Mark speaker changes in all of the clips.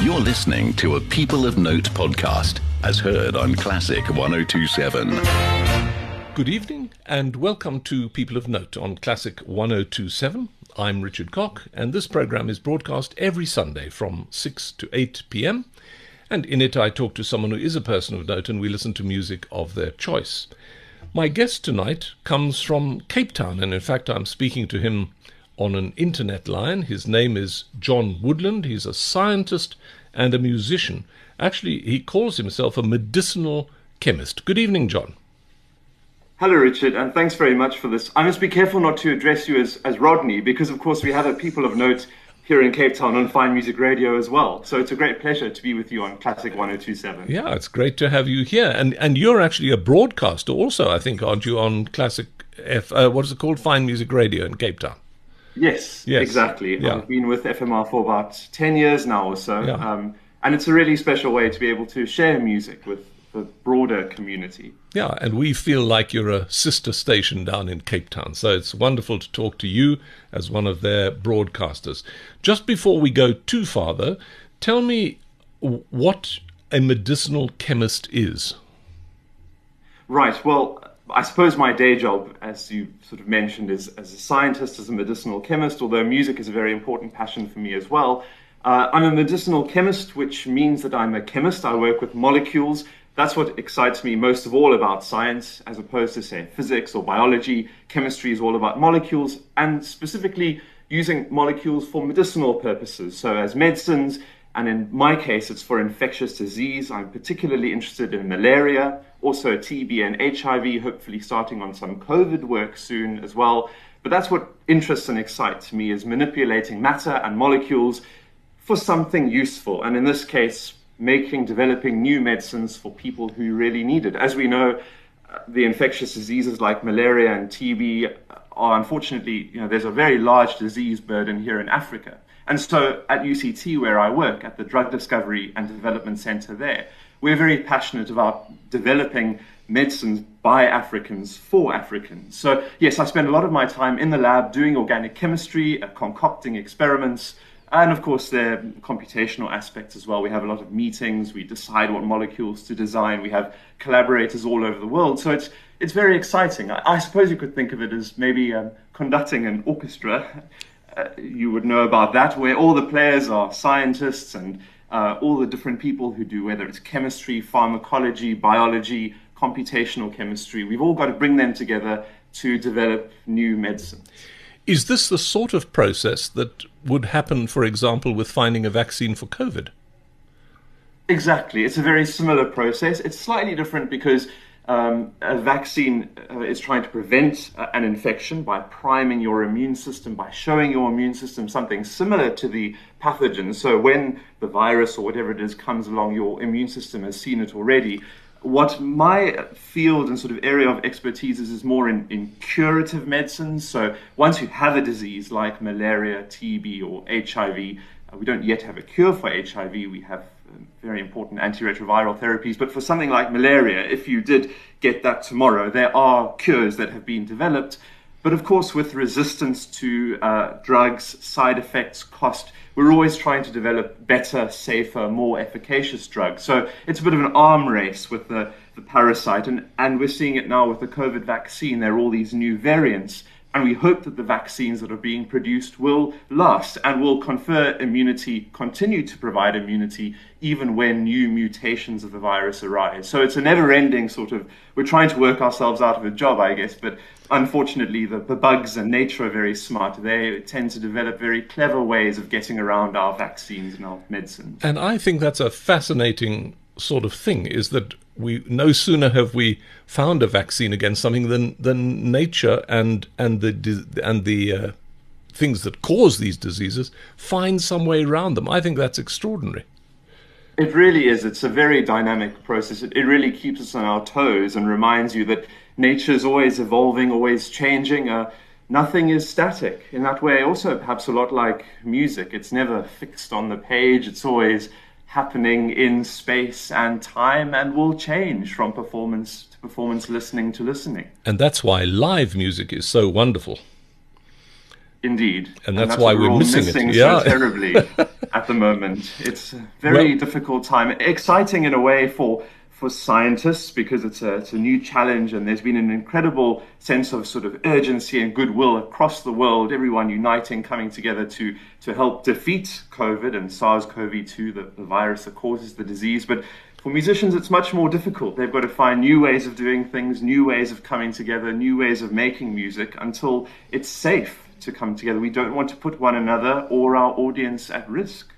Speaker 1: You're listening to a People of Note podcast, as heard on Classic 1027.
Speaker 2: Good evening and welcome to People of Note on Classic 1027. I'm Richard Cock, and this program is broadcast every Sunday from 6 to 8 pm. And in it, I talk to someone who is a person of note and we listen to music of their choice. My guest tonight comes from Cape Town, and in fact, I'm speaking to him on an internet line. His name is John Woodland. He's a scientist and a musician. Actually, he calls himself a medicinal chemist. Good evening, John.
Speaker 3: Hello, Richard, and thanks very much for this. I must be careful not to address you as, as Rodney, because of course we have a people of note here in Cape Town on Fine Music Radio as well. So it's a great pleasure to be with you on Classic 1027.
Speaker 2: Yeah, it's great to have you here. And and you're actually a broadcaster also, I think, aren't you, on Classic F, uh, what is it called? Fine Music Radio in Cape Town.
Speaker 3: Yes, yes. exactly. Yeah. I've been with FMR for about 10 years now or so. Yeah. Um, and it's a really special way to be able to share music with the broader community.
Speaker 2: Yeah, and we feel like you're a sister station down in Cape Town. So it's wonderful to talk to you as one of their broadcasters. Just before we go too far, though, tell me what a medicinal chemist is.
Speaker 3: Right. Well, I suppose my day job, as you sort of mentioned, is as a scientist, as a medicinal chemist, although music is a very important passion for me as well. Uh, I'm a medicinal chemist, which means that I'm a chemist. I work with molecules that's what excites me most of all about science, as opposed to, say, physics or biology. Chemistry is all about molecules, and specifically using molecules for medicinal purposes, so as medicines. And in my case, it's for infectious disease. I'm particularly interested in malaria, also TB and HIV, hopefully starting on some COVID work soon as well. But that's what interests and excites me is manipulating matter and molecules for something useful. And in this case, making, developing new medicines for people who really need it. As we know, the infectious diseases like malaria and TB are unfortunately, you know, there's a very large disease burden here in Africa. And so at UCT, where I work, at the Drug Discovery and Development Center there, we're very passionate about developing medicines by Africans for Africans. So, yes, I spend a lot of my time in the lab doing organic chemistry, uh, concocting experiments, and of course, are computational aspects as well. We have a lot of meetings. We decide what molecules to design. We have collaborators all over the world. So it's it's very exciting. I, I suppose you could think of it as maybe um, conducting an orchestra. Uh, you would know about that, where all the players are scientists and uh, all the different people who do whether it's chemistry, pharmacology, biology, computational chemistry. We've all got to bring them together to develop new medicine.
Speaker 2: Is this the sort of process that would happen, for example, with finding a vaccine for COVID?
Speaker 3: Exactly. It's a very similar process. It's slightly different because um, a vaccine uh, is trying to prevent uh, an infection by priming your immune system, by showing your immune system something similar to the pathogen. So when the virus or whatever it is comes along, your immune system has seen it already what my field and sort of area of expertise is is more in, in curative medicine. So once you have a disease like malaria, TB, or HIV, uh, we don't yet have a cure for HIV. We have very important antiretroviral therapies. But for something like malaria, if you did get that tomorrow, there are cures that have been developed. But of course, with resistance to uh, drugs, side effects, cost, we're always trying to develop better, safer, more efficacious drugs. So it's a bit of an arm race with the, the parasite, and, and we're seeing it now with the COVID vaccine. There are all these new variants, and we hope that the vaccines that are being produced will last and will confer immunity, continue to provide immunity, even when new mutations of the virus arise. So it's a never ending sort of, we're trying to work ourselves out of a job, I guess, but unfortunately, the, the bugs and nature are very smart. They tend to develop very clever ways of getting around our vaccines and our medicines.
Speaker 2: And I think that's a fascinating sort of thing is that we no sooner have we found a vaccine against something than than nature and and the and the uh, things that cause these diseases find some way around them. I think that's extraordinary.
Speaker 3: It really is. It's a very dynamic process. It, it really keeps us on our toes and reminds you that nature is always evolving, always changing. Uh, nothing is static. In that way, also perhaps a lot like music. It's never fixed on the page. It's always happening in space and time and will change from performance to performance, listening to listening.
Speaker 2: And that's why live music is so wonderful.
Speaker 3: Indeed.
Speaker 2: And that's, and that's why we're, we're missing,
Speaker 3: missing,
Speaker 2: it.
Speaker 3: So yeah. terribly. the moment. It's a very well, difficult time. Exciting in a way for for scientists because it's a, it's a new challenge and there's been an incredible sense of sort of urgency and goodwill across the world, everyone uniting, coming together to, to help defeat COVID and SARS-CoV-2, the, the virus that causes the disease. But for musicians, it's much more difficult. They've got to find new ways of doing things, new ways of coming together, new ways of making music until it's safe to come together. We don't want to put one another or our audience at risk.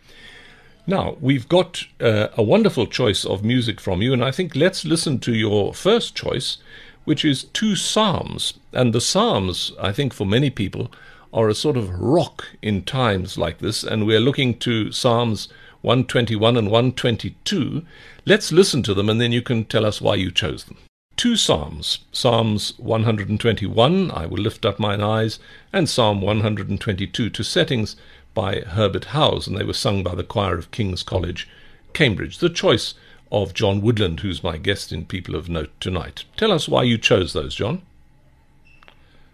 Speaker 2: Now, we've got uh, a wonderful choice of music from you, and I think let's listen to your first choice, which is two Psalms. And the Psalms, I think, for many people, are a sort of rock in times like this, and we're looking to Psalms 121 and 122. Let's listen to them, and then you can tell us why you chose them. Two Psalms Psalms 121, I will lift up mine eyes, and Psalm 122 to settings by Herbert Howells, and they were sung by the choir of King's College, Cambridge. The choice of John Woodland, who's my guest in People of Note tonight. Tell us why you chose those, John.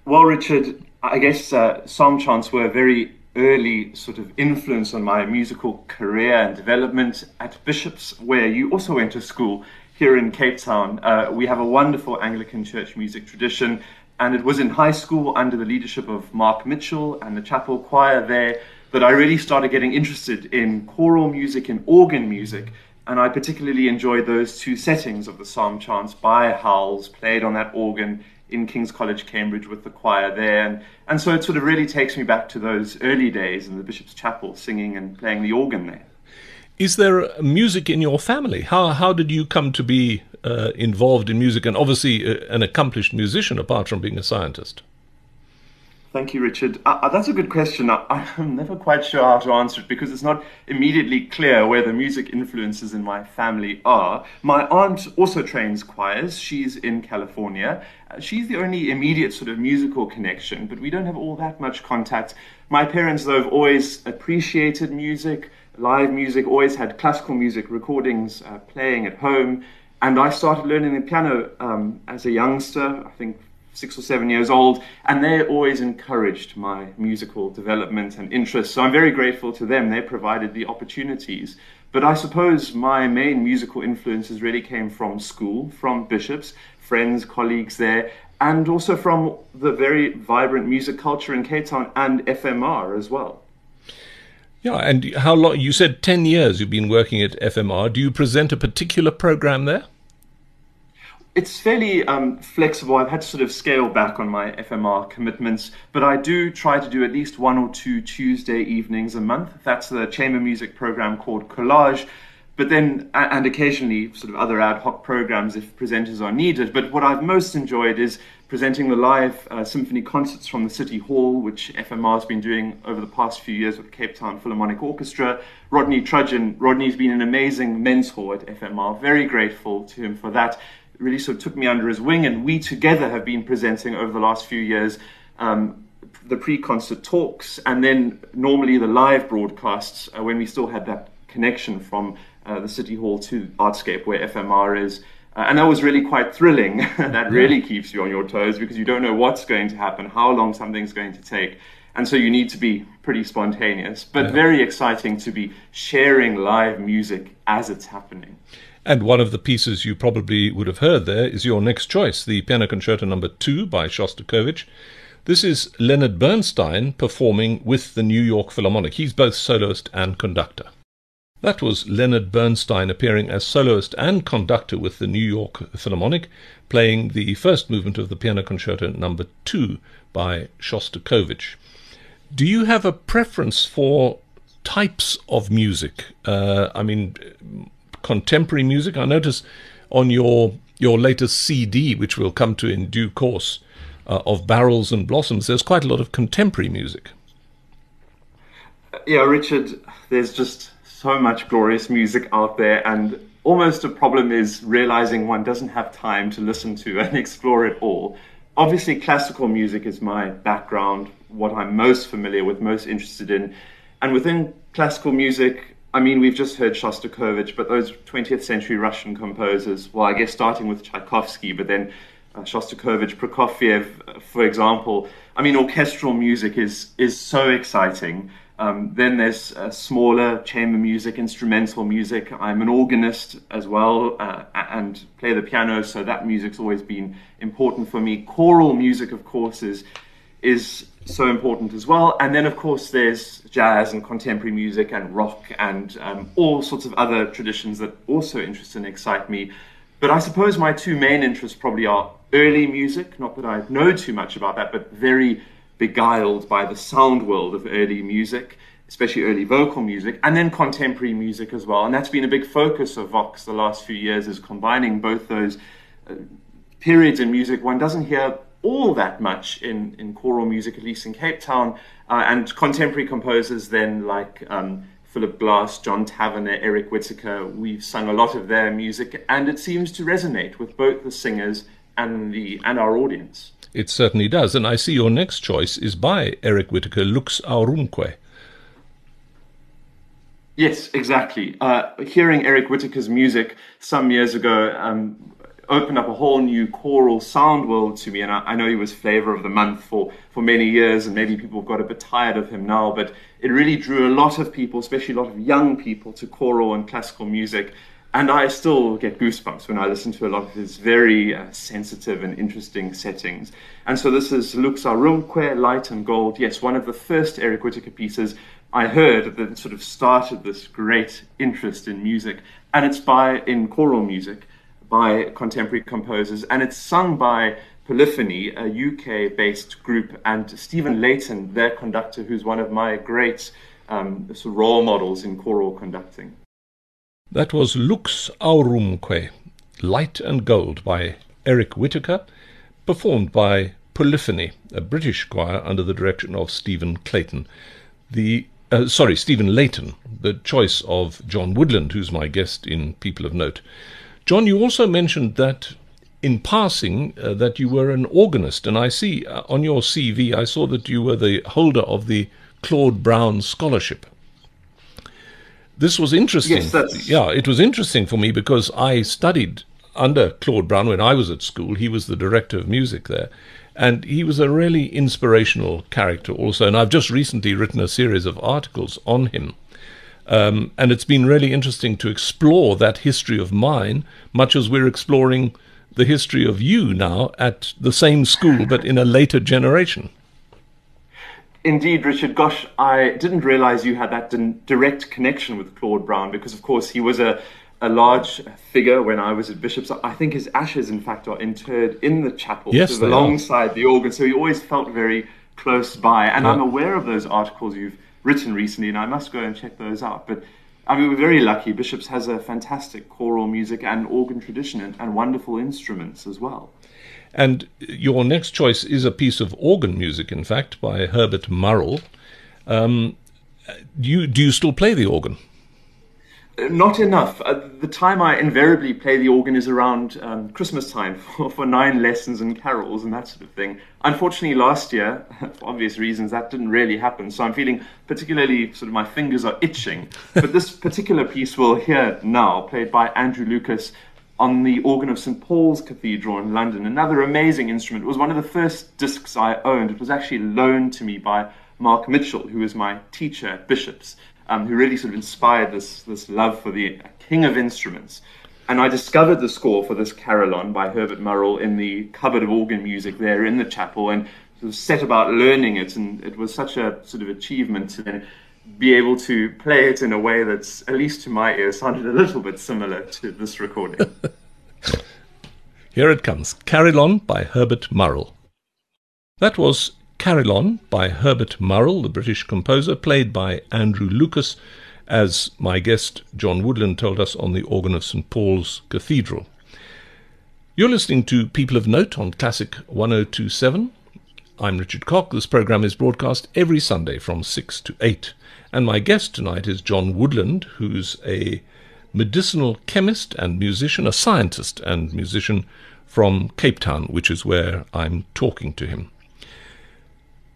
Speaker 3: Well, Richard, I guess uh, psalm chants were a very early sort of influence on my musical career and development at Bishop's, where you also went to school here in Cape Town. Uh, we have a wonderful Anglican church music tradition, and it was in high school under the leadership of Mark Mitchell and the chapel choir there that I really started getting interested in choral music and organ music. And I particularly enjoyed those two settings of the psalm chants by Howells, played on that organ in King's College, Cambridge, with the choir there. And, and so it sort of really takes me back to those early days in the Bishop's Chapel, singing and playing the organ there.
Speaker 2: Is there music in your family? How, how did you come to be uh, involved in music and obviously uh, an accomplished musician apart from being a scientist?
Speaker 3: Thank you, Richard. Uh, uh that's a good question. I, am never quite sure how to answer it because it's not immediately clear where the music influences in my family are. My aunt also trains choirs. She's in California. Uh, she's the only immediate sort of musical connection, but we don't have all that much contact. My parents, though, have always appreciated music, live music, always had classical music recordings uh, playing at home. And I started learning the piano um, as a youngster, I think six or seven years old, and they always encouraged my musical development and interest. So I'm very grateful to them. They provided the opportunities. But I suppose my main musical influences really came from school, from bishops, friends, colleagues there, and also from the very vibrant music culture in Cape Town and FMR as well.
Speaker 2: Yeah, and how long? You said 10 years you've been working at FMR. Do you present a particular program there?
Speaker 3: It's fairly um, flexible. I've had to sort of scale back on my FMR commitments, but I do try to do at least one or two Tuesday evenings a month. That's the chamber music program called Collage. But then, and occasionally, sort of other ad hoc programs if presenters are needed. But what I've most enjoyed is presenting the live uh, symphony concerts from the City Hall, which FMR has been doing over the past few years with Cape Town Philharmonic Orchestra. Rodney Trudgeon, Rodney's been an amazing mentor at FMR. Very grateful to him for that really sort of took me under his wing, and we together have been presenting over the last few years um, the pre-concert talks, and then normally the live broadcasts uh, when we still had that connection from uh, the City Hall to Artscape, where FMR is. Uh, and that was really quite thrilling. that really keeps you on your toes because you don't know what's going to happen, how long something's going to take. And so you need to be pretty spontaneous, but yeah. very exciting to be sharing live music as it's happening.
Speaker 2: And one of the pieces you probably would have heard there is your next choice, the Piano Concerto Number no. 2 by Shostakovich. This is Leonard Bernstein performing with the New York Philharmonic. He's both soloist and conductor. That was Leonard Bernstein appearing as soloist and conductor with the New York Philharmonic, playing the first movement of the Piano Concerto Number no. 2 by Shostakovich. Do you have a preference for types of music? Uh, I mean, contemporary music. I notice on your your latest CD, which we'll come to in due course, uh, of Barrels and Blossoms, there's quite a lot of contemporary music.
Speaker 3: Yeah, Richard, there's just so much glorious music out there, and almost a problem is realizing one doesn't have time to listen to and explore it all. Obviously, classical music is my background, what I'm most familiar with, most interested in. And within classical music, I mean, we've just heard Shostakovich, but those 20th century Russian composers, well, I guess starting with Tchaikovsky, but then uh, Shostakovich, Prokofiev, uh, for example. I mean, orchestral music is, is so exciting. Um, then there's uh, smaller chamber music, instrumental music. I'm an organist as well uh, and play the piano, so that music's always been important for me. Choral music, of course, is is so important as well. And then, of course, there's jazz and contemporary music and rock and um, all sorts of other traditions that also interest and excite me. But I suppose my two main interests probably are early music, not that I know too much about that, but very beguiled by the sound world of early music, especially early vocal music, and then contemporary music as well. And that's been a big focus of Vox the last few years, is combining both those uh, periods in music. One doesn't hear all that much in, in choral music, at least in Cape Town, uh, and contemporary composers then like um, Philip Glass, John Tavener, Eric Whitacre. We've sung a lot of their music, and it seems to resonate with both the singers and the and our audience.
Speaker 2: It certainly does, and I see your next choice is by Eric Whitacre, Lux Aurumque.
Speaker 3: Yes, exactly. Uh, hearing Eric Whitacre's music some years ago um, opened up a whole new choral sound world to me, and I, I, know he was flavor of the month for, for many years, and maybe people got a bit tired of him now, but it really drew a lot of people, especially a lot of young people, to choral and classical music. And I still get goosebumps when I listen to a lot of his very uh, sensitive and interesting settings. And so this is Lux Aurumque, Light and Gold. Yes, one of the first Eric Whitacre pieces I heard that sort of started this great interest in music. And it's by, in choral music, by contemporary composers. And it's sung by Polyphony, a UK based group, and Stephen Layton, their conductor, who's one of my great um, sort of role models in choral conducting.
Speaker 2: That was Lux Aurumque, Light and Gold by Eric Whitacre, performed by Polyphony, a British choir under the direction of Stephen Clayton. The uh, sorry, Stephen Layton, the choice of John Woodland, who's my guest in People of Note. John, you also mentioned that in passing uh, that you were an organist, and I see uh, on your CV I saw that you were the holder of the Claude Brown Scholarship. This was interesting.
Speaker 3: Yes,
Speaker 2: yeah, it was interesting for me because I studied under Claude Brown when I was at school. He was the director of music there. And he was a really inspirational character also. And I've just recently written a series of articles on him. Um, and it's been really interesting to explore that history of mine, much as we're exploring the history of you now at the same school, but in a later generation.
Speaker 3: Indeed, Richard. Gosh, I didn't realize you had that direct connection with Claude Brown because, of course, he was a, a large figure when I was at Bishop's. I think his ashes, in fact, are interred in the chapel
Speaker 2: yes,
Speaker 3: alongside are. the organ. So he always felt very close by. And yeah. I'm aware of those articles you've written recently, and I must go and check those out. But I mean, we're very lucky. Bishop's has a fantastic choral music and organ tradition and, and wonderful instruments as well.
Speaker 2: And your next choice is a piece of organ music, in fact, by Herbert Murrill. Um, do you do you still play the organ?
Speaker 3: Not enough. Uh, the time I invariably play the organ is around um, Christmas time for, for nine lessons and carols and that sort of thing. Unfortunately, last year, for obvious reasons, that didn't really happen. So I'm feeling particularly sort of my fingers are itching. but this particular piece we'll hear now, played by Andrew Lucas, on the organ of St. Paul's Cathedral in London. Another amazing instrument. It was one of the first discs I owned. It was actually loaned to me by Mark Mitchell, who was my teacher at Bishop's, um, who really sort of inspired this, this love for the king of instruments. And I discovered the score for this carillon by Herbert Murrill in the cupboard of organ music there in the chapel and sort of set about learning it. And it was such a sort of achievement to then be able to play it in a way that's, at least to my ear, sounded a little bit similar to this recording.
Speaker 2: Here it comes Carillon by Herbert Murrill. That was Carillon by Herbert Murrill, the British composer, played by Andrew Lucas, as my guest John Woodland told us on the organ of St. Paul's Cathedral. You're listening to People of Note on Classic 1027. I'm Richard Cock. This program is broadcast every Sunday from 6 to 8. And my guest tonight is John Woodland, who's a medicinal chemist and musician, a scientist and musician from Cape Town, which is where I'm talking to him.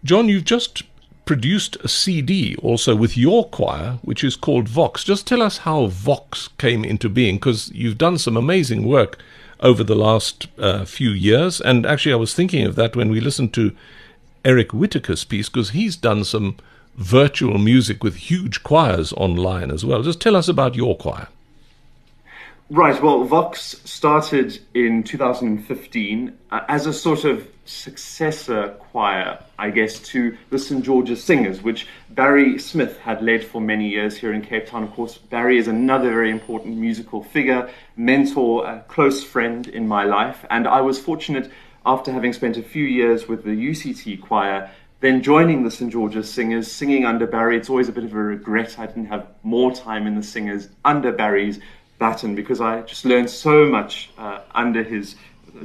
Speaker 2: John, you've just produced a CD also with your choir, which is called Vox. Just tell us how Vox came into being, because you've done some amazing work over the last uh, few years. And actually, I was thinking of that when we listened to Eric Whitacre's piece, because he's done some virtual music with huge choirs online as well. Just tell us about your choir.
Speaker 3: Right. Well, Vox started in 2015 uh, as a sort of successor choir, I guess, to the St. George's Singers, which Barry Smith had led for many years here in Cape Town. Of course, Barry is another very important musical figure, mentor, a close friend in my life. And I was fortunate, after having spent a few years with the UCT choir, then joining the St. George's Singers, singing under Barry. It's always a bit of a regret I didn't have more time in the Singers under Barry's Because I just learned so much uh, under his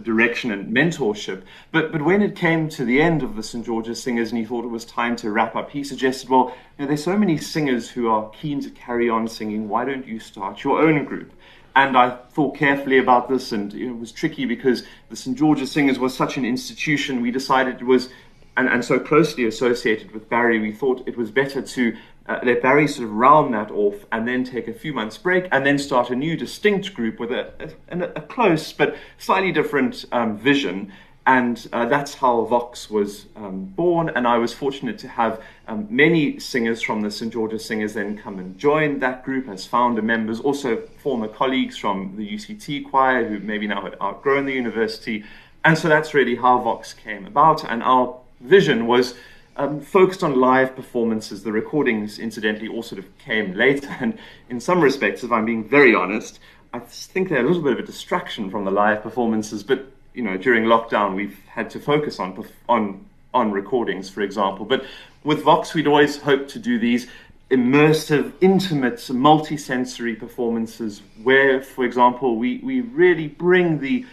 Speaker 3: direction and mentorship. But but when it came to the end of the St George's Singers and he thought it was time to wrap up, he suggested, well, you know, there's so many singers who are keen to carry on singing. Why don't you start your own group? And I thought carefully about this, and it was tricky because the St George's Singers was such an institution. We decided it was and, and so closely associated with Barry, we thought it was better to uh, let Barry sort of round that off and then take a few months break and then start a new distinct group with a, a, a close but slightly different um, vision. And uh, that's how Vox was um, born. And I was fortunate to have um, many singers from the St. George's Singers then come and join that group as founder members, also former colleagues from the UCT choir who maybe now had outgrown the university. And so that's really how Vox came about. And our vision was um, focused on live performances. The recordings, incidentally, all sort of came later. And in some respects, if I'm being very honest, I think they're a little bit of a distraction from the live performances. But you know, during lockdown, we've had to focus on on on recordings, for example. But with Vox, we'd always hoped to do these immersive, intimate, multi-sensory performances, where, for example, we we really bring the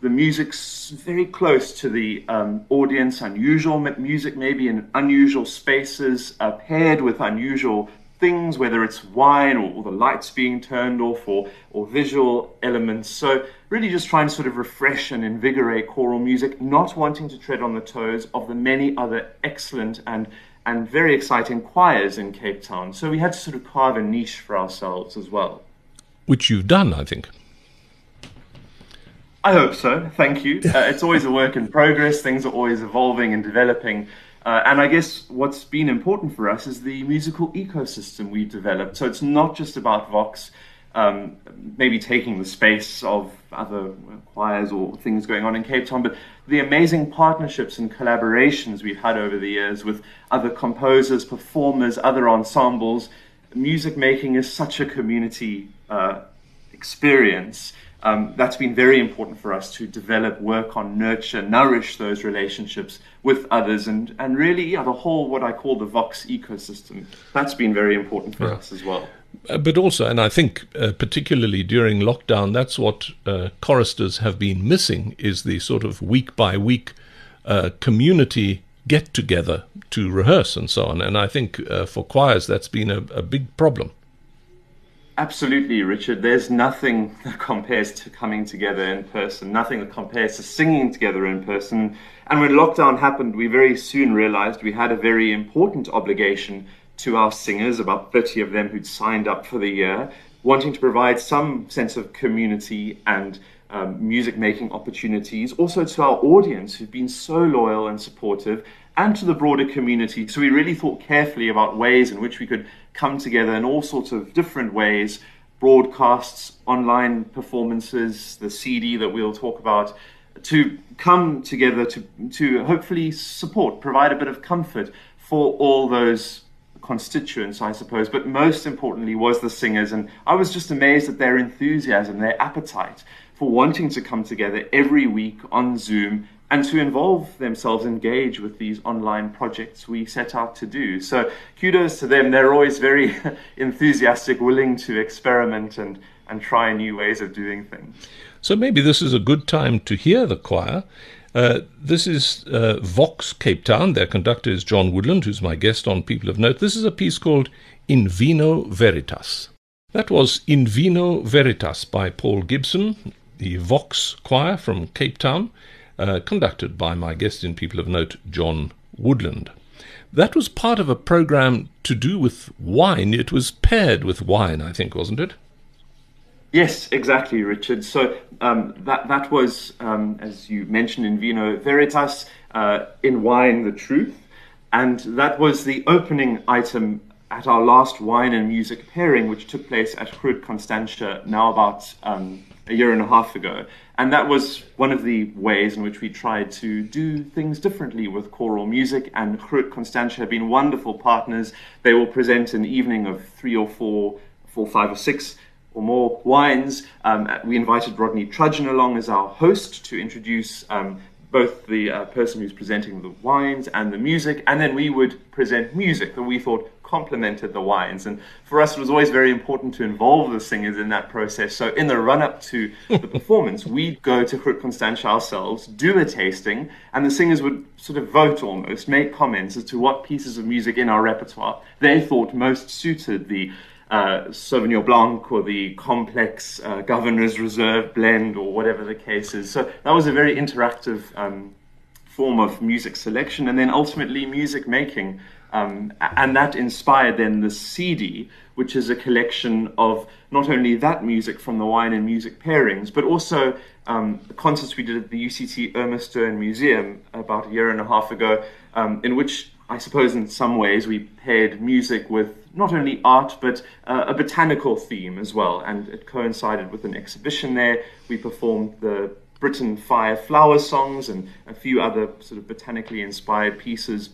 Speaker 3: the music's very close to the um, audience, unusual music, maybe in unusual spaces, uh, paired with unusual things, whether it's wine or, or, the lights being turned off or, or visual elements. So, really just trying to sort of refresh and invigorate choral music, not wanting to tread on the toes of the many other excellent and and very exciting choirs in Cape Town. So we had to sort of carve a niche for ourselves as well.
Speaker 2: Which you've done, I think.
Speaker 3: I hope so. Thank you. Uh, it's always a work in progress. Things are always evolving and developing. Uh, and I guess what's been important for us is the musical ecosystem we've developed. So it's not just about Vox um, maybe taking the space of other choirs or things going on in Cape Town, but the amazing partnerships and collaborations we've had over the years with other composers, performers, other ensembles. Music making is such a community uh, experience um, that's been very important for us to develop, work on, nurture, nourish those relationships with others, and, and really, yeah, the whole what I call the Vox ecosystem. That's been very important for yeah. us as well.
Speaker 2: Uh, but also, and I think uh, particularly during lockdown, that's what uh, choristers have been missing is the sort of week by week uh, community get together to rehearse and so on. And I think uh, for choirs, that's been a, a big problem.
Speaker 3: Absolutely, Richard. There's nothing that compares to coming together in person, nothing that compares to singing together in person. And when lockdown happened, we very soon realized we had a very important obligation to our singers, about 30 of them who'd signed up for the year, wanting to provide some sense of community and um, music making opportunities, also to our audience who've been so loyal and supportive, and to the broader community. So we really thought carefully about ways in which we could come together in all sorts of different ways broadcasts, online performances, the CD that we'll talk about to come together to, to hopefully support, provide a bit of comfort for all those constituents, I suppose, but most importantly was the singers. And I was just amazed at their enthusiasm, their appetite for wanting to come together every week on Zoom and to involve themselves, engage with these online projects we set out to do. So kudos to them. They're always very enthusiastic, willing to experiment and, and try new ways of doing things.
Speaker 2: So maybe this is a good time to hear the choir. Uh, this is uh, Vox Cape Town. Their conductor is John Woodland, who's my guest on People of Note. This is a piece called In Vino Veritas. That was In Vino Veritas by Paul Gibson, the Vox Choir from Cape Town uh, conducted by my guest in People of Note, John Woodland. That was part of a program to do with wine. It was paired with wine, I think, wasn't it?
Speaker 3: Yes, exactly, Richard. So um, that that was, um, as you mentioned, in Vino Veritas, uh, in wine, the truth. and that was the opening item at our last wine and music pairing, which took place at Groot Constantia now about um, a year and a half ago. And that was one of the ways in which we tried to do things differently with choral music. And Groot Constantia have been wonderful partners. They will present an evening of three or four, four, five or six or more wines. Um, we invited Rodney Trudgeon along as our host to introduce um, both the uh, person who's presenting the wines and the music, and then we would present music that we thought complemented the wines. And for us, it was always very important to involve the singers in that process. So in the run up to the performance, we'd go to Groot Constantia ourselves, do a tasting, and the singers would sort of vote almost, make comments as to what pieces of music in our repertoire they thought most suited the uh, Sauvignon Blanc or the complex uh, Governor's Reserve blend or whatever the case is. So that was a very interactive um, form of music selection and then ultimately music making. Um, and that inspired then the CD, which is a collection of not only that music from the wine and music pairings, but also um, concerts we did at the UCT Irma Stern Museum about a year and a half ago, um, in which I suppose in some ways we paired music with not only art but uh, a botanical theme as well, and it coincided with an exhibition there. We performed the Britten Five Flower songs and a few other sort of botanically inspired pieces.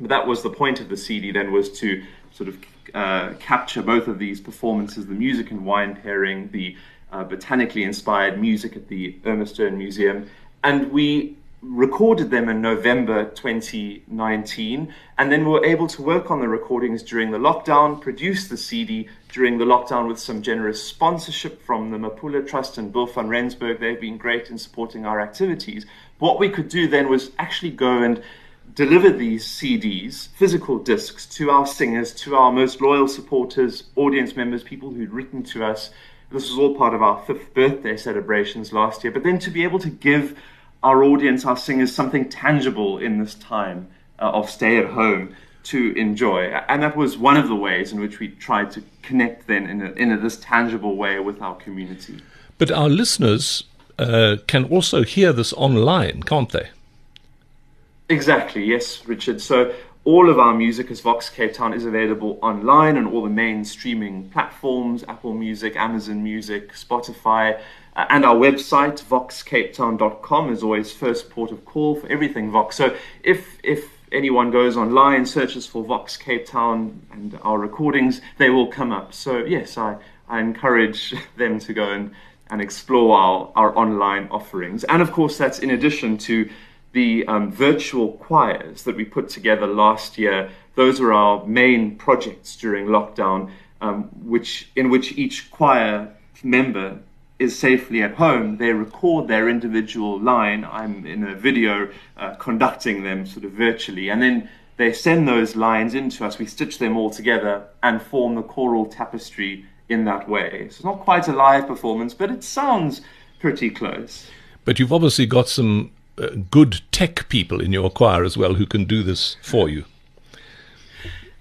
Speaker 3: But that was the point of the CD then was to sort of uh, capture both of these performances, the music and wine pairing, the uh, botanically inspired music at the Irma Stern Museum, and we recorded them in November 2019, and then we were able to work on the recordings during the lockdown, produce the CD during the lockdown with some generous sponsorship from the Mapula Trust and Bill van Rensburg. They've been great in supporting our activities. What we could do then was actually go and deliver these CDs, physical discs, to our singers, to our most loyal supporters, audience members, people who'd written to us. This was all part of our fifth birthday celebrations last year. But then to be able to give our audience, our singers, something tangible in this time uh, of stay at home to enjoy. And that was one of the ways in which we tried to connect then in, a, in a, this tangible way with our community.
Speaker 2: But our listeners uh, can also hear this online, can't they?
Speaker 3: Exactly, yes, Richard. So all of our music as Vox Cape Town is available online on all the main streaming platforms Apple Music, Amazon Music, Spotify. Uh, and our website, voxcapetown.com, is always first port of call for everything Vox. So if, if anyone goes online, searches for Vox Cape Town and our recordings, they will come up. So, yes, I, I encourage them to go and, and explore our, our online offerings. And of course, that's in addition to the um, virtual choirs that we put together last year. Those were our main projects during lockdown, um, which, in which each choir member is safely at home, they record their individual line. I'm in a video uh, conducting them sort of virtually, and then they send those lines into us. We stitch them all together and form the choral tapestry in that way. So it's not quite a live performance, but it sounds pretty close.
Speaker 2: But you've obviously got some uh, good tech people in your choir as well who can do this for you.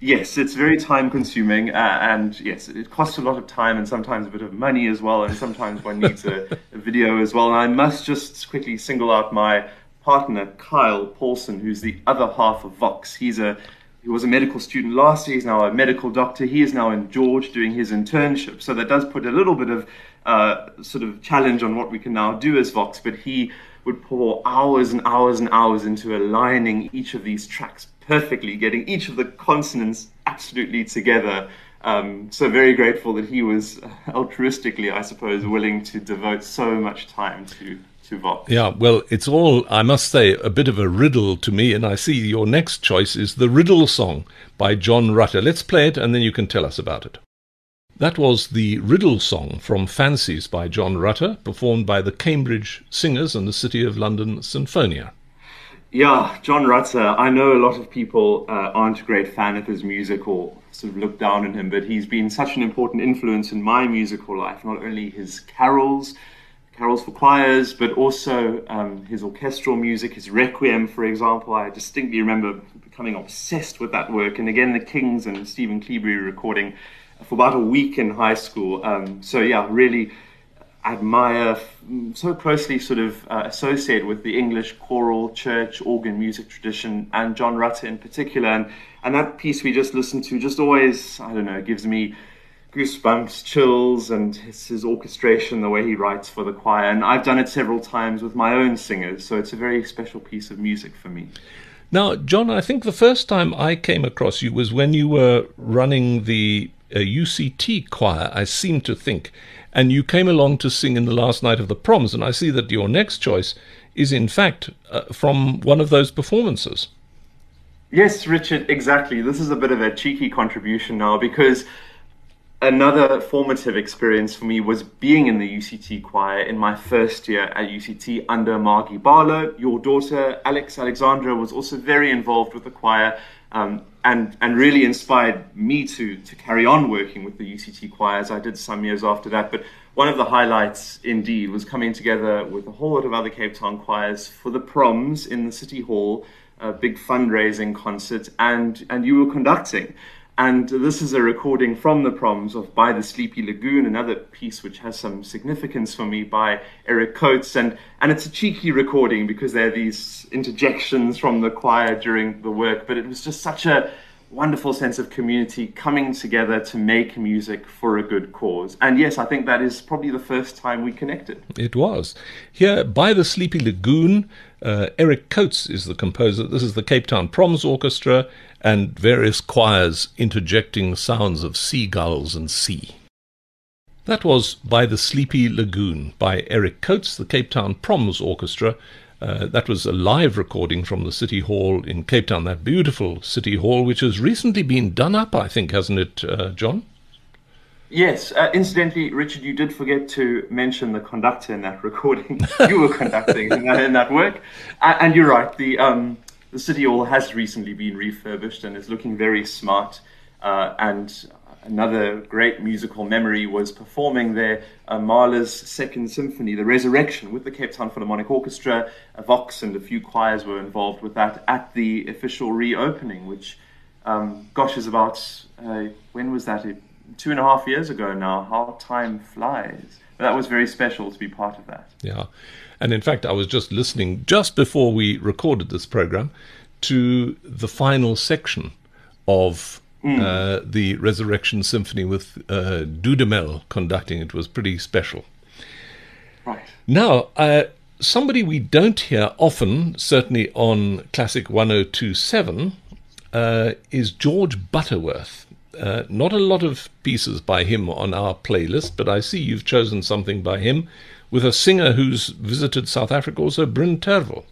Speaker 3: Yes, it's very time consuming, uh, and yes, it costs a lot of time and sometimes a bit of money as well, and sometimes one needs a, a, video as well. And I must just quickly single out my partner, Kyle Paulson, who's the other half of Vox. He's a he was a medical student last year. He's now a medical doctor. He is now in George doing his internship. So that does put a little bit of uh, sort of challenge on what we can now do as Vox. But he would pour hours and hours and hours into aligning each of these tracks perfectly, getting each of the consonants absolutely together. Um, so very grateful that he was altruistically, I suppose, willing to devote so much time to to Vox.
Speaker 2: Yeah, well, it's all I must say a bit of a riddle to me, and I see your next choice is the Riddle Song by John Rutter. Let's play it, and then you can tell us about it. That was the Riddle Song from Fancies by John Rutter, performed by the Cambridge Singers and the City of London Sinfonia.
Speaker 3: Yeah, John Rutter. I know a lot of people uh, aren't a great fan of his music or sort of look down on him, but he's been such an important influence in my musical life. Not only his carols, carols for choirs, but also um, his orchestral music, his requiem, for example. I distinctly remember becoming obsessed with that work. And again, the Kings and Stephen Cleobury recording for about a week in high school. Um, so yeah, really admire, so closely sort of uh, with the English choral, church, organ music tradition, and John Rutter in particular. And, and that piece we just listened to just always, I don't know, gives me goosebumps, chills, and his, his orchestration, the way he writes for the choir. And I've done it several times with my own singers, so it's a very special piece of music for me.
Speaker 2: Now, John, I think the first time I came across you was when you were running the uh, UCT choir, I seem to think, and you came along to sing in the last night of the proms, and I see that your next choice is, in fact, uh, from one of those performances.
Speaker 3: Yes, Richard, exactly. This is a bit of a cheeky contribution now because another formative experience for me was being in the UCT choir in my first year at UCT under Margie Barlow. Your daughter, Alex Alexandra, was also very involved with the choir um, and, and really inspired me to, to carry on working with the UCT choir as I did some years after that. But one of the highlights, indeed, was coming together with a whole lot of other Cape Town choirs for the proms in the City Hall, a big fundraising concert, and, and you were conducting. And this is a recording from the proms of By the Sleepy Lagoon, another piece which has some significance for me by Eric Coates. And, and it's a cheeky recording because there are these interjections from the choir during the work. But it was just such a wonderful sense of community coming together to make music for a good cause. And yes, I think that is probably the first time we connected.
Speaker 2: It was. Here, By the Sleepy Lagoon, uh, Eric Coates is the composer. This is the Cape Town Proms Orchestra and various choirs interjecting sounds of seagulls and sea. That was By the Sleepy Lagoon by Eric Coates, the Cape Town Proms Orchestra. Uh, that was a live recording from the City Hall in Cape Town, that beautiful City Hall, which has recently been done up, I think, hasn't it, uh, John?
Speaker 3: Yes. Uh, incidentally, Richard, you did forget to mention the conductor in that recording. you were conducting in, that, in that work. and you're right. The um, the City Hall has recently been refurbished and is looking very smart. Uh, and another great musical memory was performing there uh, Mahler's Second Symphony, The Resurrection, with the Cape Town Philharmonic Orchestra. A Vox and a few choirs were involved with that at the official reopening, which, um, gosh, is about, uh, when was that? Two and a half years ago now. How time flies. But that was very special to be part of that.
Speaker 2: Yeah. And in fact, I was just listening just before we recorded this program to the final section of mm. uh, the Resurrection Symphony with uh, Dudamel conducting. It was pretty special.
Speaker 3: Right.
Speaker 2: Now, uh, somebody we don't hear often, certainly on Classic 1027, uh, is George Butterworth. Uh, not a lot of pieces by him on our playlist, but I see you've chosen something by him with a singer who's visited South Africa, also Bryn Terfel.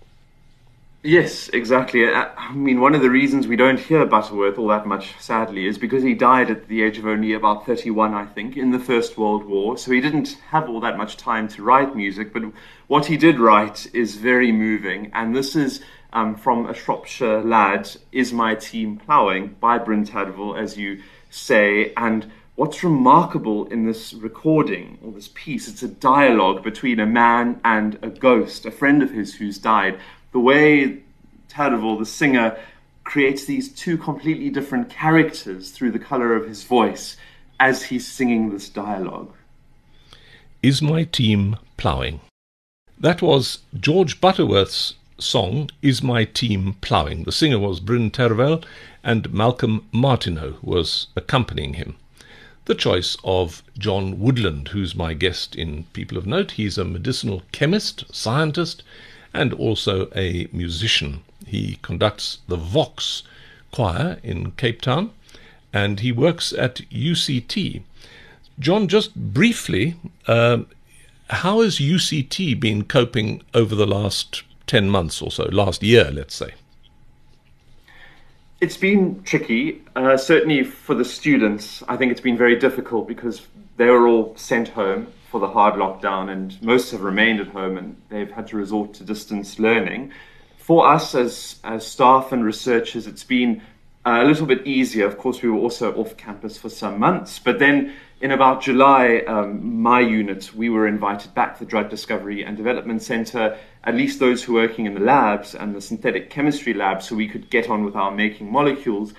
Speaker 3: Yes, exactly. I mean, one of the reasons we don't hear Butterworth all that much, sadly, is because he died at the age of only about 31, I think, in the First World War. So he didn't have all that much time to write music. But what he did write is very moving. And this is um, from a Shropshire lad, Is My Team Ploughing, by Bryn Terfel, as you say. And what's remarkable in this recording or this piece, it's a dialogue between a man and a ghost, a friend of his who's died. The way Terfel, the singer, creates these two completely different characters through the color of his voice as he's singing this dialogue.
Speaker 2: Is my team ploughing? That was George Butterworth's song, Is My Team Ploughing? The singer was Bryn Terfel, and Malcolm Martineau was accompanying him the choice of John Woodland, who's my guest in People of Note. He's a medicinal chemist, scientist, and also a musician. He conducts the Vox Choir in Cape Town, and he works at UCT. John, just briefly, uh, how has UCT been coping over the last 10 months or so, last year, let's say?
Speaker 3: It's been tricky, uh, certainly for the students. I think it's been very difficult because they were all sent home for the hard lockdown, and most have remained at home and they've had to resort to distance learning. For us as, as staff and researchers, it's been a little bit easier. Of course, we were also off campus for some months, but then in about July, um, my unit, we were invited back to the Drug Discovery and Development Center, at least those who are working in the labs and the synthetic chemistry lab, so we could get on with our making molecules.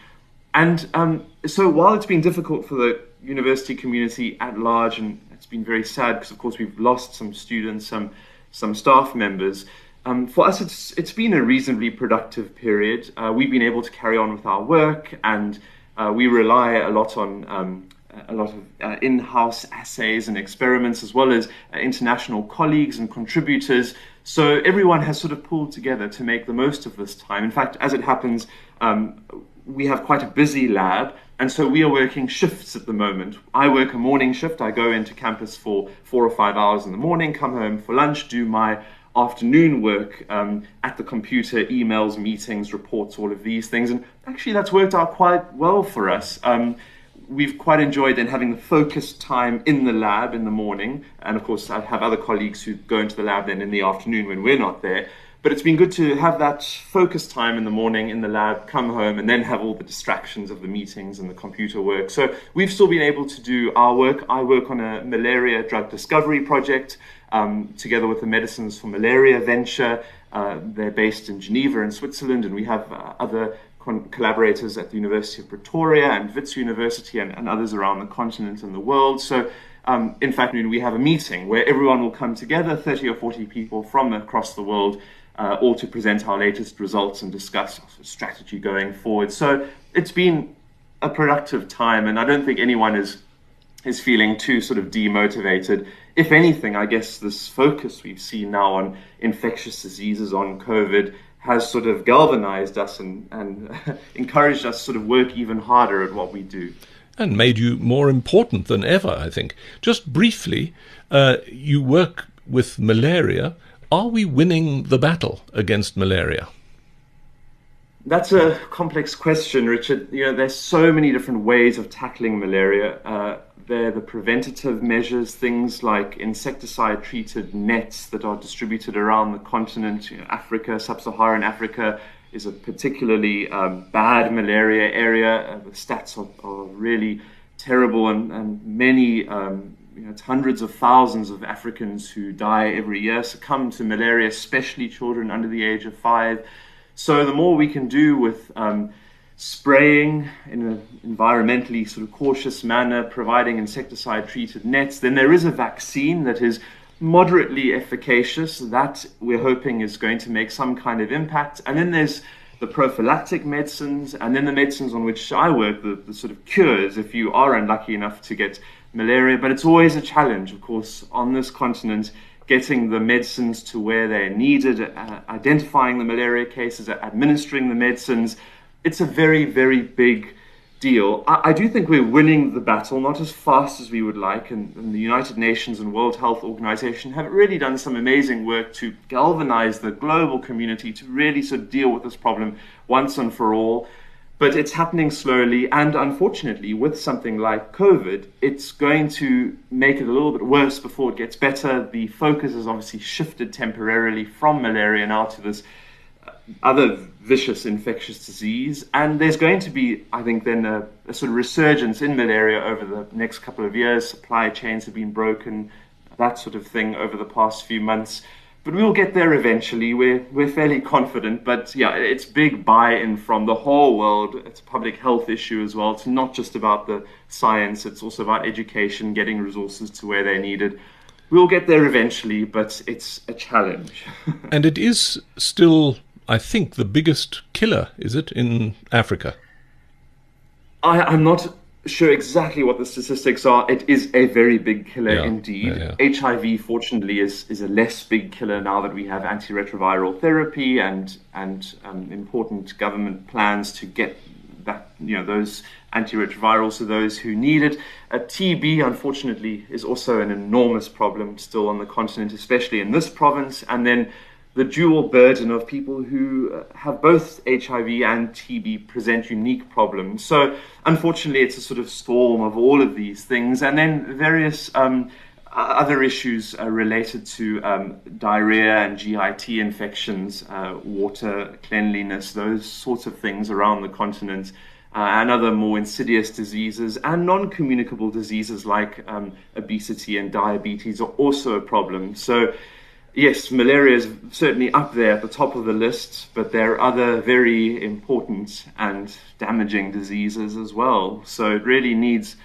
Speaker 3: And um, so while it's been difficult for the university community at large, and it's been very sad because, of course, we've lost some students, some some staff members. Um, for us, it's it's been a reasonably productive period. Uh, we've been able to carry on with our work, and uh, we rely a lot on um, a lot of uh, in-house assays and experiments, as well as uh, international colleagues and contributors. So everyone has sort of pulled together to make the most of this time. In fact, as it happens, um, we have quite a busy lab, and so we are working shifts at the moment. I work a morning shift. I go into campus for four or five hours in the morning, come home for lunch, do my afternoon work um, at the computer, emails, meetings, reports, all of these things. And actually, that's worked out quite well for us. Um, we've quite enjoyed then having the focused time in the lab in the morning. And of course, I have other colleagues who go into the lab then in the afternoon when we're not there. But it's been good to have that focused time in the morning in the lab, come home, and then have all the distractions of the meetings and the computer work. So we've still been able to do our work. I work on a malaria drug discovery project um, together with the Medicines for Malaria venture. Uh, they're based in Geneva in Switzerland, and we have uh, other collaborators at the University of Pretoria and Wits University and, and, others around the continent and the world. So, um, in fact, we have a meeting where everyone will come together, 30 or 40 people from across the world, uh, all to present our latest results and discuss strategy going forward. So, it's been a productive time, and I don't think anyone is is feeling too sort of demotivated. If anything, I guess this focus we've seen now on infectious diseases, on COVID, has sort of galvanized us and, and encouraged us to sort of work even harder at what we do.
Speaker 2: And made you more important than ever, I think. Just briefly, uh, you work with malaria. Are we winning the battle against malaria?
Speaker 3: That's a complex question, Richard. You know, there's so many different ways of tackling malaria. Uh, there are the preventative measures, things like insecticide treated nets that are distributed around the continent. You know, Africa, sub Saharan Africa, is a particularly um, bad malaria area. Uh, the stats are, are, really terrible, and, and many, um, you know, it's hundreds of thousands of Africans who die every year succumb to malaria, especially children under the age of five. So, the more we can do with um, spraying in an environmentally sort of cautious manner, providing insecticide treated nets. Then there is a vaccine that is moderately efficacious that we're hoping is going to make some kind of impact. And then there's the prophylactic medicines, and then the medicines on which I work, the, the sort of cures if you are unlucky enough to get malaria. But it's always a challenge, of course, on this continent getting the medicines to where they're needed, uh, identifying the malaria cases, administering the medicines, it's a very, very big deal. I, I, do think we're winning the battle, not as fast as we would like, and, and, the United Nations and World Health Organization have really done some amazing work to galvanize the global community to really sort of deal with this problem once and for all. But it's happening slowly, and unfortunately, with something like COVID, it's going to make it a little bit worse before it gets better. The focus has obviously shifted temporarily from malaria now to this uh, other vicious infectious disease. And there's going to be, I think, then a, a, sort of resurgence in malaria over the next couple of years. Supply chains have been broken, that sort of thing over the past few months. But we'll get there eventually. We're, we're fairly confident. But yeah, it's big buy in from the whole world. It's a public health issue as well. It's not just about the science, it's also about education, getting resources to where they're needed. We'll get there eventually, but it's a challenge.
Speaker 2: and it is still I think, the biggest killer, is it, in Africa?
Speaker 3: I, I'm not sure exactly what the statistics are. It is a very big killer yeah, indeed. Yeah, yeah. HIV, fortunately, is, is a less big killer now that we have antiretroviral therapy and and um, important government plans to get that you know those antiretrovirals to those who need it. Uh, TB, unfortunately, is also an enormous problem still on the continent, especially in this province, and then the dual burden of people who uh, have both HIV and TB present unique problems. So, unfortunately, it's a sort of storm of all of these things, and then various um, other issues uh, related to um, diarrhea and GIT infections, uh, water cleanliness, those sorts of things around the continent. Uh, and other more insidious diseases and non communicable diseases like um, obesity and diabetes are also a problem. So, yes, malaria is certainly up there at the top of the list, but there are other very important and damaging diseases as well. So it really needs,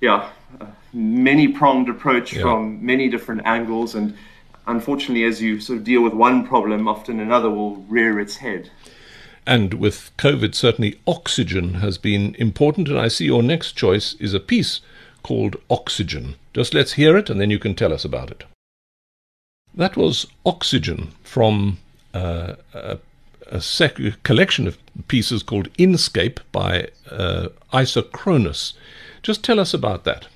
Speaker 3: yeah, many pronged approach yeah. from many different angles. And unfortunately, as you sort of deal with one problem, often another will rear its head.
Speaker 2: And with COVID, certainly oxygen has been important. And I see your next choice is a piece called Oxygen. Just let's hear it and then you can tell us about it. That was Oxygen from uh, a, a sec- collection of pieces called Inscape by uh, Isochronous. Just tell us about that.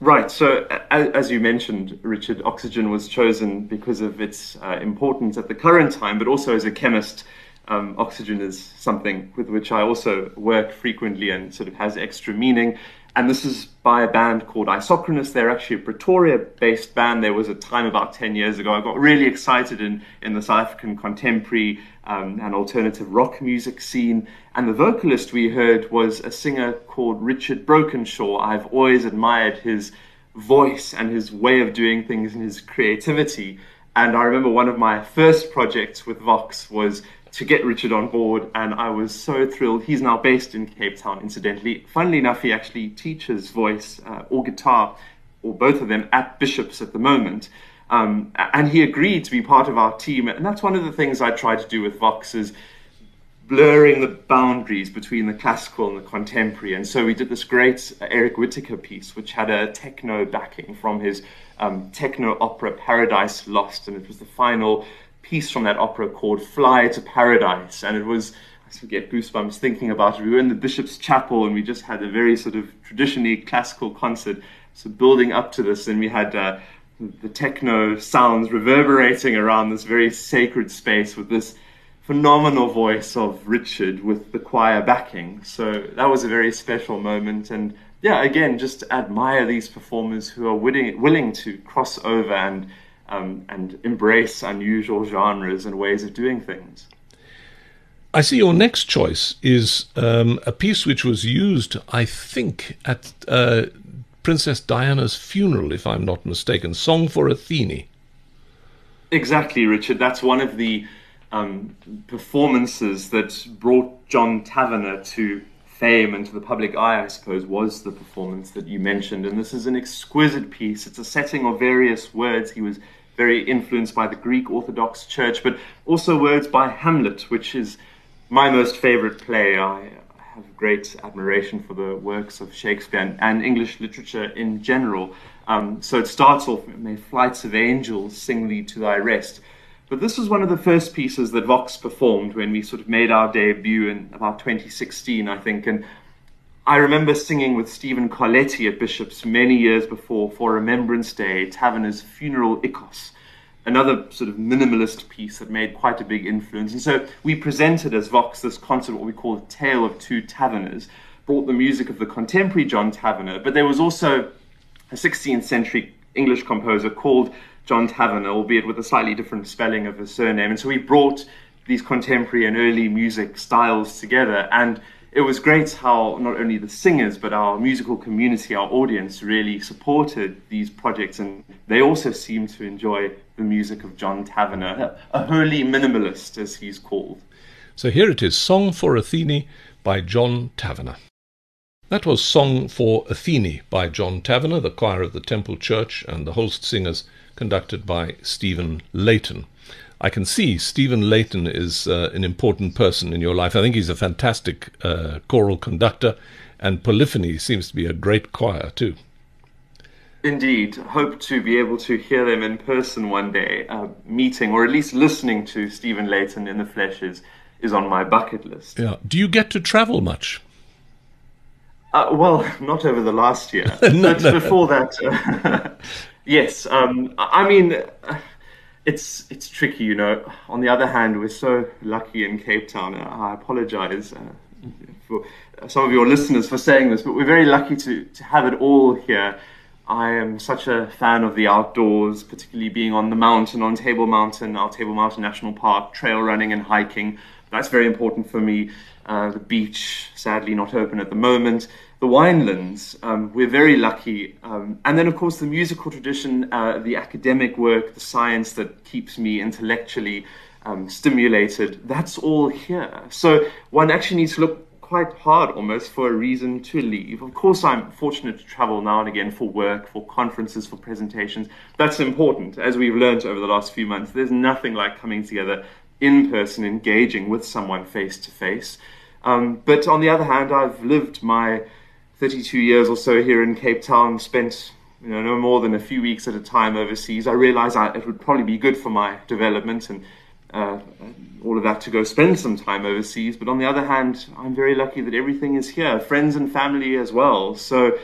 Speaker 3: Right. So, as you mentioned, Richard, oxygen was chosen because of its uh, importance at the current time, but also as a chemist, um, oxygen is something with which I also work frequently and sort of has extra meaning. And this is by a band called Isochronous. They're actually a Pretoria based band. There was a time about 10 years ago I got really excited in, in the South African contemporary um, and alternative rock music scene. And the vocalist we heard was a singer called Richard Brokenshaw. I've always admired his voice and his way of doing things and his creativity. And I remember one of my first projects with Vox was to get Richard on board, and I was so thrilled. He's now based in Cape Town, incidentally. Funnily enough, he actually teaches voice uh, or guitar, or both of them, at Bishops at the moment. Um, and he agreed to be part of our team, and that's one of the things I try to do with Vox is blurring the boundaries between the classical and the contemporary. And so we did this great Eric Whitacre piece, which had a techno backing from his um, techno opera Paradise Lost, and it was the final piece from that opera called Fly to Paradise. And it was, I sort of get goosebumps thinking about it. We were in the Bishop's Chapel and we just had a very sort of traditionally classical concert. So building up to this, and we had uh, the techno sounds reverberating around this very sacred space with this phenomenal voice of Richard with the choir backing. So that was a very special moment. And yeah, again, just admire these performers who are willing, willing to cross over and um, and embrace unusual genres and ways of doing things.
Speaker 2: I see your next choice is um, a piece which was used, I think, at uh, Princess Diana's funeral, if I'm not mistaken, Song for Athene.
Speaker 3: Exactly, Richard. That's one of the um, performances that brought John Tavener to fame and to the public eye, I suppose, was the performance that you mentioned. And this is an exquisite piece. It's a setting of various words. He was very influenced by the Greek Orthodox Church, but also words by Hamlet, which is my most favorite play. I have great admiration for the works of Shakespeare and, and English literature in general. Um, so it starts off, May flights of angels sing thee to thy rest. But this was one of the first pieces that Vox performed when we sort of made our debut in about 2016, I think. And I remember singing with Stephen Carletti at Bishop's many years before for Remembrance Day, Tavener's Funeral Ikos, another sort of minimalist piece that made quite a big influence. And so we presented as Vox this concert, what we call the Tale of Two Taverners, brought the music of the contemporary John Tavener, but there was also a 16th century English composer called John Taverner, albeit with a slightly different spelling of his surname. And so we brought these contemporary and early music styles together. And it was great how not only the singers, but our musical community, our audience, really supported these projects. And they also seemed to enjoy the music of John Tavener, a holy minimalist, as he's called.
Speaker 2: So here it is Song for Athene by John Tavener. That was Song for Athene by John Tavener, the choir of the Temple Church, and the Holst singers conducted by Stephen Layton. I can see Stephen Layton is uh, an important person in your life. I think he's a fantastic uh, choral conductor, and Polyphony seems to be a great choir too.
Speaker 3: Indeed, hope to be able to hear them in person one day. Uh, meeting or at least listening to Stephen Layton in the flesh is, is on my bucket list.
Speaker 2: Yeah. Do you get to travel much?
Speaker 3: Uh, well, not over the last year, no, but no. before that, uh, yes. Um, I mean, it's it's tricky, you know. On the other hand, we're so lucky in Cape Town. I apologise uh, for some of your listeners for saying this, but we're very lucky to to have it all here. I am such a fan of the outdoors, particularly being on the mountain, on Table Mountain, our Table Mountain National Park, trail running and hiking. That's very important for me. Uh, the beach, sadly not open at the moment. The winelands, um, we're very lucky. Um, and then, of course, the musical tradition, uh, the academic work, the science that keeps me intellectually um, stimulated, that's all here. So one actually needs to look quite hard almost for a reason to leave. Of course, I'm fortunate to travel now and again for work, for conferences, for presentations. That's important, as we've learned over the last few months. There's nothing like coming together in person, engaging with someone face to face. But on the other hand, I've lived my 32 years or so here in Cape Town, spent you know, no more than a few weeks at a time overseas. I realized I, it would probably be good for my development and uh, all of that to go spend some time overseas. But on the other hand, I'm very lucky that everything is here, friends and family as well. So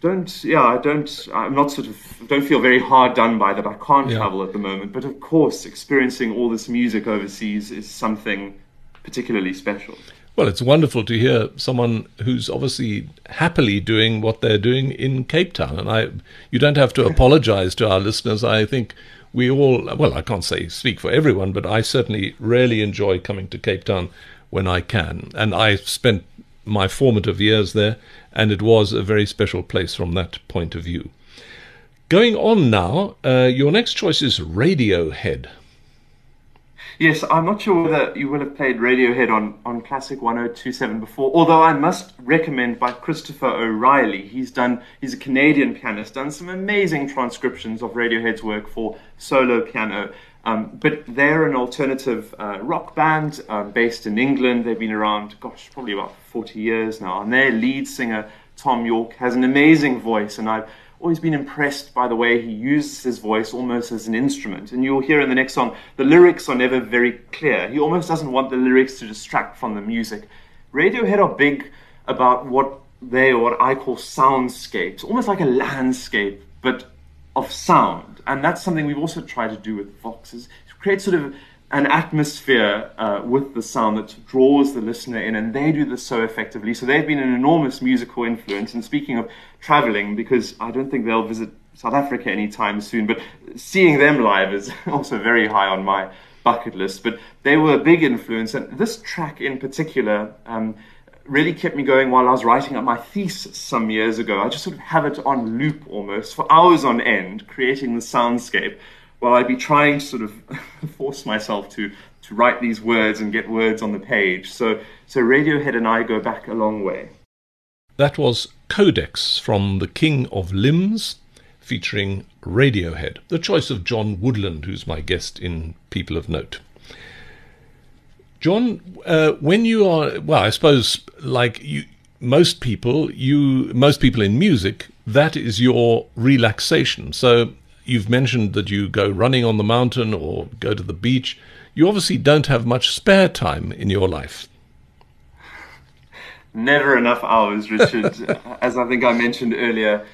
Speaker 3: don't, yeah, I don't, I'm not sort of, don't feel very hard done by that. I can't yeah. travel at the moment. But of course, experiencing all this music overseas is something particularly special.
Speaker 2: Well, it's wonderful to hear someone who's obviously happily doing what they're doing in Cape Town. And I, you don't have to apologize to our listeners. I think we all, well, I can't say speak for everyone, but I certainly really enjoy coming to Cape Town when I can. And I spent my formative years there, and it was a very special place from that point of view. Going on now, uh, your next choice is Radiohead.
Speaker 3: Yes, I'm not sure whether you will have played Radiohead on, on Classic 1027 before, although I must recommend by Christopher O'Riley. He's done he's a Canadian pianist, done some amazing transcriptions of Radiohead's work for solo piano. Um, but they're an alternative uh, rock band uh, based in England. They've been around, gosh, probably about 40 years now. And their lead singer, Thom Yorke, has an amazing voice. And I've always been impressed by the way he uses his voice almost as an instrument. And you'll hear in the next song, the lyrics are never very clear. He almost doesn't want the lyrics to distract from the music. Radiohead are big about what they, or what I call soundscapes, almost like a landscape, but of sound. And that's something we've also tried to do with Voxes, to create sort of an atmosphere uh, with the sound that draws the listener in, and they do this so effectively. So they've been an enormous musical influence. And speaking of traveling, because I don't think they'll visit South Africa anytime soon, but seeing them live is also very high on my bucket list. But they were a big influence, and this track in particular. Um, really kept me going while I was writing up my thesis some years ago. I just sort of have it on loop almost for hours on end, creating the soundscape while I'd be trying to sort of force myself to to write these words and get words on the page. So so Radiohead and I go back a long way.
Speaker 2: That was Codex from The King of Limbs, featuring Radiohead, the choice of John Woodland, who's my guest in People of Note. John, uh, when you are well, I suppose like you, most people, you most people in music, that is your relaxation. So you've mentioned that you go running on the mountain or go to the beach. You obviously don't have much spare time in your life.
Speaker 3: Never enough hours, Richard. As I think I mentioned earlier,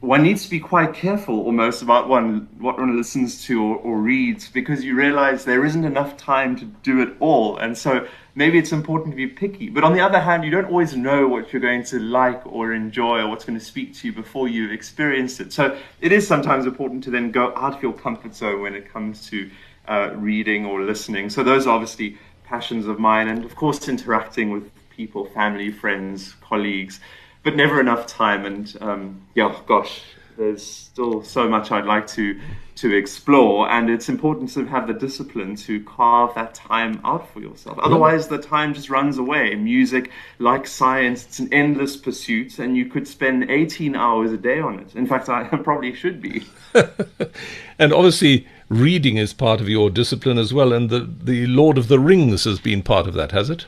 Speaker 3: one needs to be quite careful almost about one what one listens to or, or, reads because you realize there isn't enough time to do it all. And so maybe it's important to be picky. But on the other hand you don't always know what you're going to like or enjoy or what's going to speak to you before you've experienced it. So it is sometimes important to then go out of your comfort zone when it comes to uh, reading or listening. So those are obviously passions of mine. And of course interacting with people family friends colleagues but never enough time. And um, yeah, gosh, there's still so much I'd like to to explore, and it's important to have the discipline to carve that time out for yourself. Otherwise, the time just runs away. Music, like science, it's an endless pursuit, and you could spend 18 hours a day on it. In fact, I probably should be.
Speaker 2: and obviously, reading is part of your discipline as well, and the the Lord of the Rings has been part of that, has it?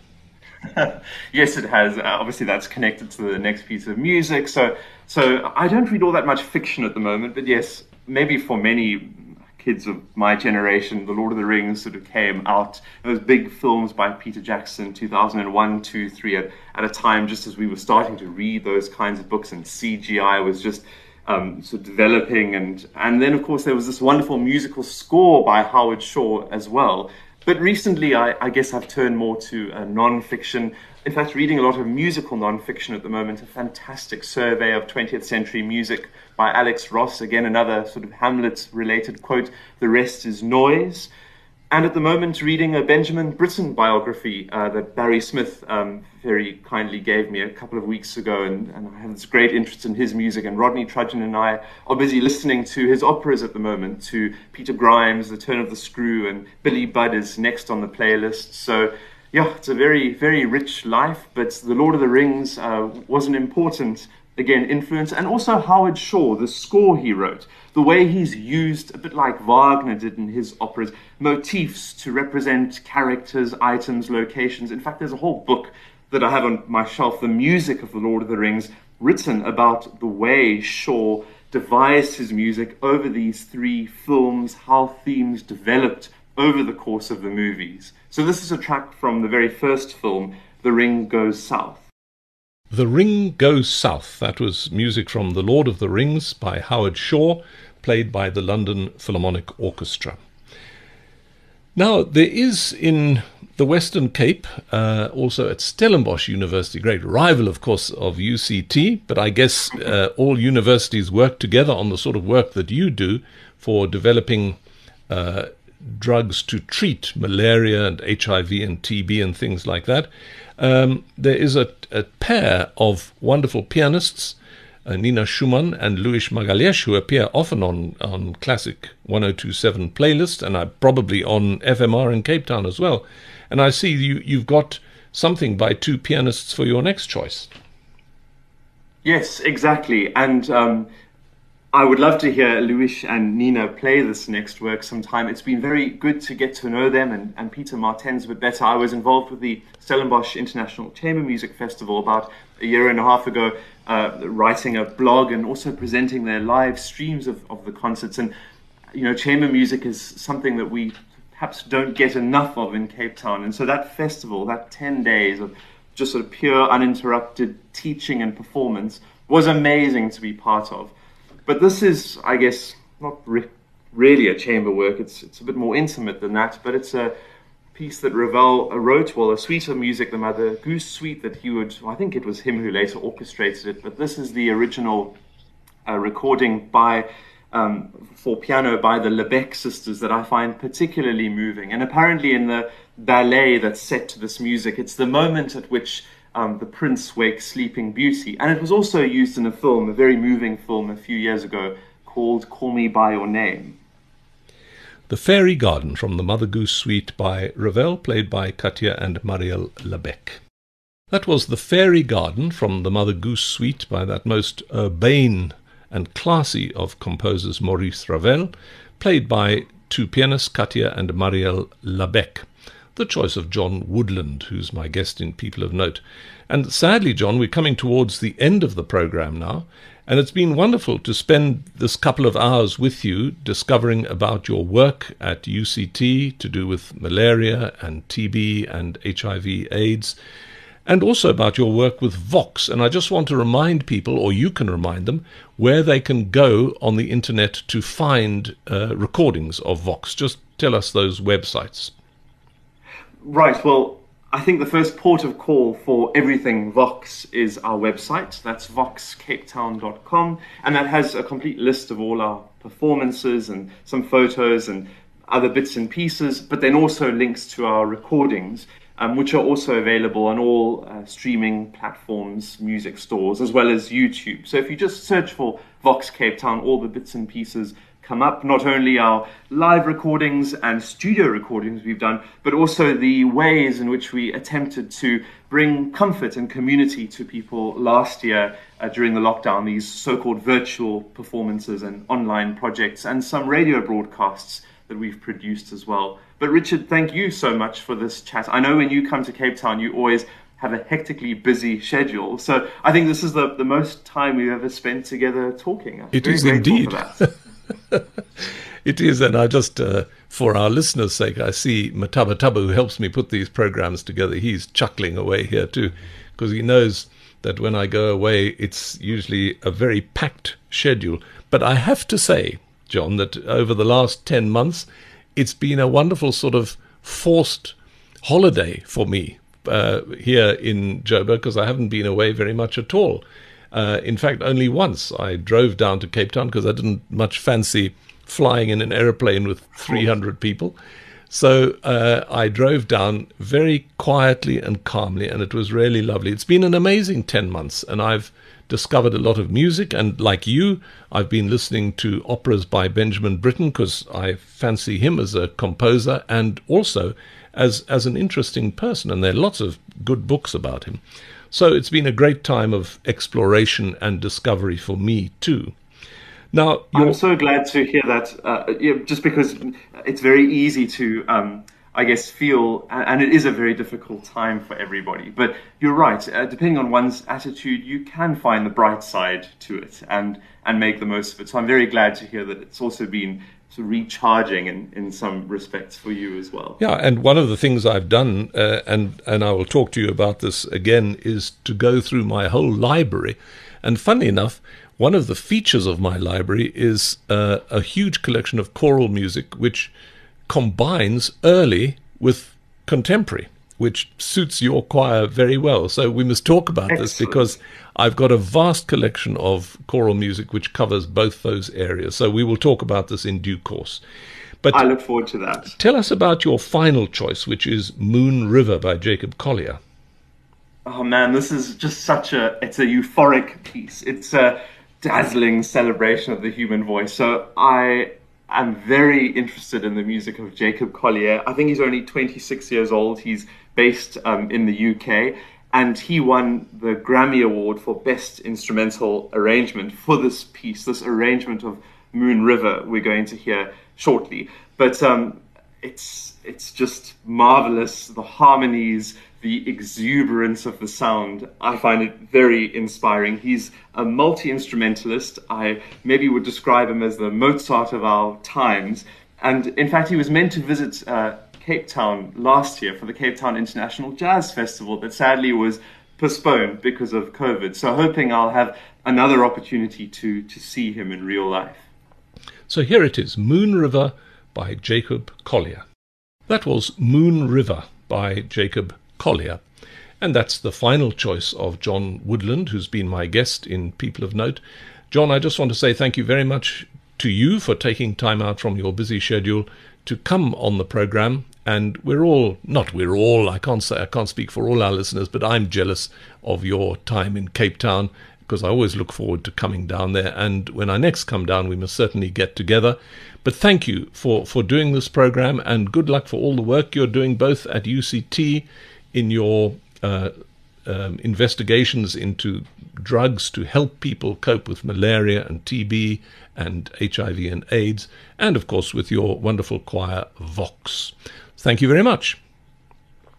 Speaker 3: yes, it has. Uh, obviously, that's connected to the next piece of music. So, so I don't read all that much fiction at the moment. But yes, maybe for many kids of my generation, The Lord of the Rings sort of came out. Those big films by Peter Jackson, 2001, 2, 3, at, at a time just as we were starting to read those kinds of books, and CGI was just um, sort of developing. And, and then, of course, there was this wonderful musical score by Howard Shore as well. But recently, I, I, guess I've turned more to uh, non-fiction. In fact, reading a lot of musical non-fiction at the moment. A fantastic survey of 20th century music by Alex Ross. Again, another sort of Hamlet-related quote. The rest is noise. And at the moment, reading a Benjamin Britten biography uh, that Barry Smith um, very kindly gave me a couple of weeks ago, and, and, I have this great interest in his music. And Rodney Trudgeon and I are busy listening to his operas at the moment, to Peter Grimes, The Turn of the Screw, and Billy Budd is next on the playlist. So, yeah, it's a very, very rich life, but The Lord of the Rings uh, was an important, again, influence. And also Howard Shore, the score he wrote, the way he's used, a bit like Wagner did in his operas, motifs to represent characters, items, locations. In fact, there's a whole book that I have on my shelf, The Music of The Lord of the Rings, written about the way Shore devised his music over these three films, how themes developed over the course of the movies. So this is a track from the very first film, The Ring Goes South.
Speaker 2: The Ring Goes South. That was music from The Lord of the Rings by Howard Shore, played by the London Philharmonic Orchestra. Now, there is in the Western Cape, uh, also at Stellenbosch University, great rival, of course, of UCT, but I guess uh, all universities work together on the sort of work that you do for developing uh, drugs to treat malaria and HIV and TB and things like that. Um, there is a, a, pair of wonderful pianists, uh, Nina Schumann and Luis Magalhães, who appear often on, on Classic 1027 playlist and are probably on FMR in Cape Town as well. And I see you, you've got something by two pianists for your next choice.
Speaker 3: Yes, exactly. And um, I would love to hear Luis and Nina play this next work sometime. It's been very good to get to know them and, and Peter Martens a bit better. I was involved with the Stellenbosch International Chamber Music Festival about a year and a half ago, uh, writing a blog and also presenting their live streams of, of the concerts. And, you know, chamber music is something that we perhaps don't get enough of in Cape Town. And so that festival, that 10 days of just sort of pure, uninterrupted teaching and performance was amazing to be part of. But this is, I guess, not re- really a chamber work. It's it's a bit more intimate than that. But it's a piece that Ravel wrote, well, a suite of music, the Mother Goose Suite, that he would. I think it was him who later orchestrated it. But this is the original uh, recording by. Um, for piano by the Labèque sisters that I find particularly moving. And apparently, in the ballet that's set to this music, it's the moment at which um, The Prince Wakes Sleeping Beauty. And it was also used in a film, a very moving film a few years ago called Call Me By Your Name.
Speaker 2: The Fairy Garden from the Mother Goose Suite by Ravel, played by Katia and Marielle Labèque. That was The Fairy Garden from the Mother Goose Suite by that most urbane and classy of composers Maurice Ravel, played by two pianists, Katia and Marielle Labèque the choice of John Woodland, who's my guest in People of Note. And sadly, John, we're coming towards the end of the program now, and it's been wonderful to spend this couple of hours with you discovering about your work at UCT to do with malaria and TB and HIV AIDS, and also about your work with Vox. And I just want to remind people, or you can remind them, where they can go on the internet to find uh, recordings of Vox. Just tell us those websites.
Speaker 3: Right. Well, I think the first port of call for everything Vox is our website. That's voxcapetown.com. And that has a complete list of all our performances and some photos and other bits and pieces, but then also links to our recordings, um, which are also available on all uh, streaming platforms, music stores, as well as YouTube. So if you just search for Vox Cape Town, all the bits and pieces come up, not only our live recordings and studio recordings we've done, but also the ways in which we attempted to bring comfort and community to people last year uh, during the lockdown, these so called virtual performances and online projects, and some radio broadcasts that we've produced as well. But Richard, thank you so much for this chat. I know when you come to Cape Town, you always have a hectically busy schedule. So I think this is the, the most time we've ever spent together talking.
Speaker 2: I'm it is indeed. it is, and I just, uh, for our listeners' sake, I see Mataba Taba, who helps me put these programs together. He's chuckling away here too, because he knows that when I go away, it's usually a very packed schedule. But I have to say, John, that over the last 10 months, it's been a wonderful sort of forced holiday for me uh, here in Joburg because I haven't been away very much at all. Uh, in fact, only once I drove down to Cape Town because I didn't much fancy flying in an aeroplane with 300 people. So uh, I drove down very quietly and calmly, and it was really lovely. It's been an amazing 10 months, and I've discovered a lot of music. And like you, I've been listening to operas by Benjamin Britten because I fancy him as a composer and also as, as an interesting person. And there are lots of good books about him. So it's been a great time of exploration and discovery for me too. Now,
Speaker 3: I'm so glad to hear that. Uh, yeah, just because it's very easy to um, I guess, feel, and it is a very difficult time for everybody. But you're right. Uh, depending on one's attitude, you can find the bright side to it and and make the most of it. So I'm very glad to hear that it's also been recharging in, in some respects for you as well.
Speaker 2: Yeah, and one of the things I've done, uh, and and I will talk to you about this again, is to go through my whole library. And funnily enough, one of the features of my library is uh, a huge collection of choral music, which combines early with contemporary, which suits your choir very well. So we must talk about Excellent. this because I've got a vast collection of choral music which covers both those areas. So we will talk about this in due course.
Speaker 3: But I look forward to that.
Speaker 2: Tell us about your final choice, which is Moon River by Jacob Collier.
Speaker 3: Oh man, this is just such a it's a euphoric piece. It's a dazzling celebration of the human voice. So I am very interested in the music of Jacob Collier. I think he's only 26 years old. He's based um, in the UK, and he won the Grammy Award for Best Instrumental Arrangement for this piece, this arrangement of Moon River we're going to hear shortly. But um, it's it's just marvelous. The harmonies, the exuberance of the sound. I find it very inspiring. He's a multi instrumentalist. I maybe would describe him as the Mozart of our times. And in fact, he was meant to visit uh, Cape Town last year for the Cape Town International Jazz Festival, that sadly was postponed because of COVID. So, hoping I'll have another opportunity to, to see him in real life.
Speaker 2: So, here it is Moon River by Jacob Collier. That was Moon River by Jacob Collier. And that's the final choice of John Woodland, who's been my guest in People of Note. John, I just want to say thank you very much to you for taking time out from your busy schedule to come on the program. And we're all, not we're all, I can't say, I can't speak for all our listeners, but I'm jealous of your time in Cape Town because I always look forward to coming down there. And when I next come down, we must certainly get together. But thank you for, for doing this program and good luck for all the work you're doing both at UCT in your uh, um, investigations into drugs to help people cope with malaria and TB and HIV and AIDS, and of course with your wonderful choir Vox. Thank you very much.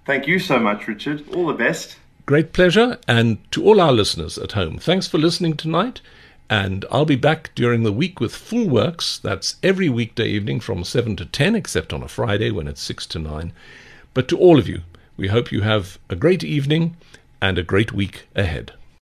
Speaker 3: Thank you so much, Richard. All the best.
Speaker 2: Great pleasure. And to all our listeners at home, thanks for listening tonight. And I'll be back during the week with full works. That's every weekday evening from 7 to 10, except on a Friday when it's 6 to 9. But to all of you, we hope you have a great evening and a great week ahead.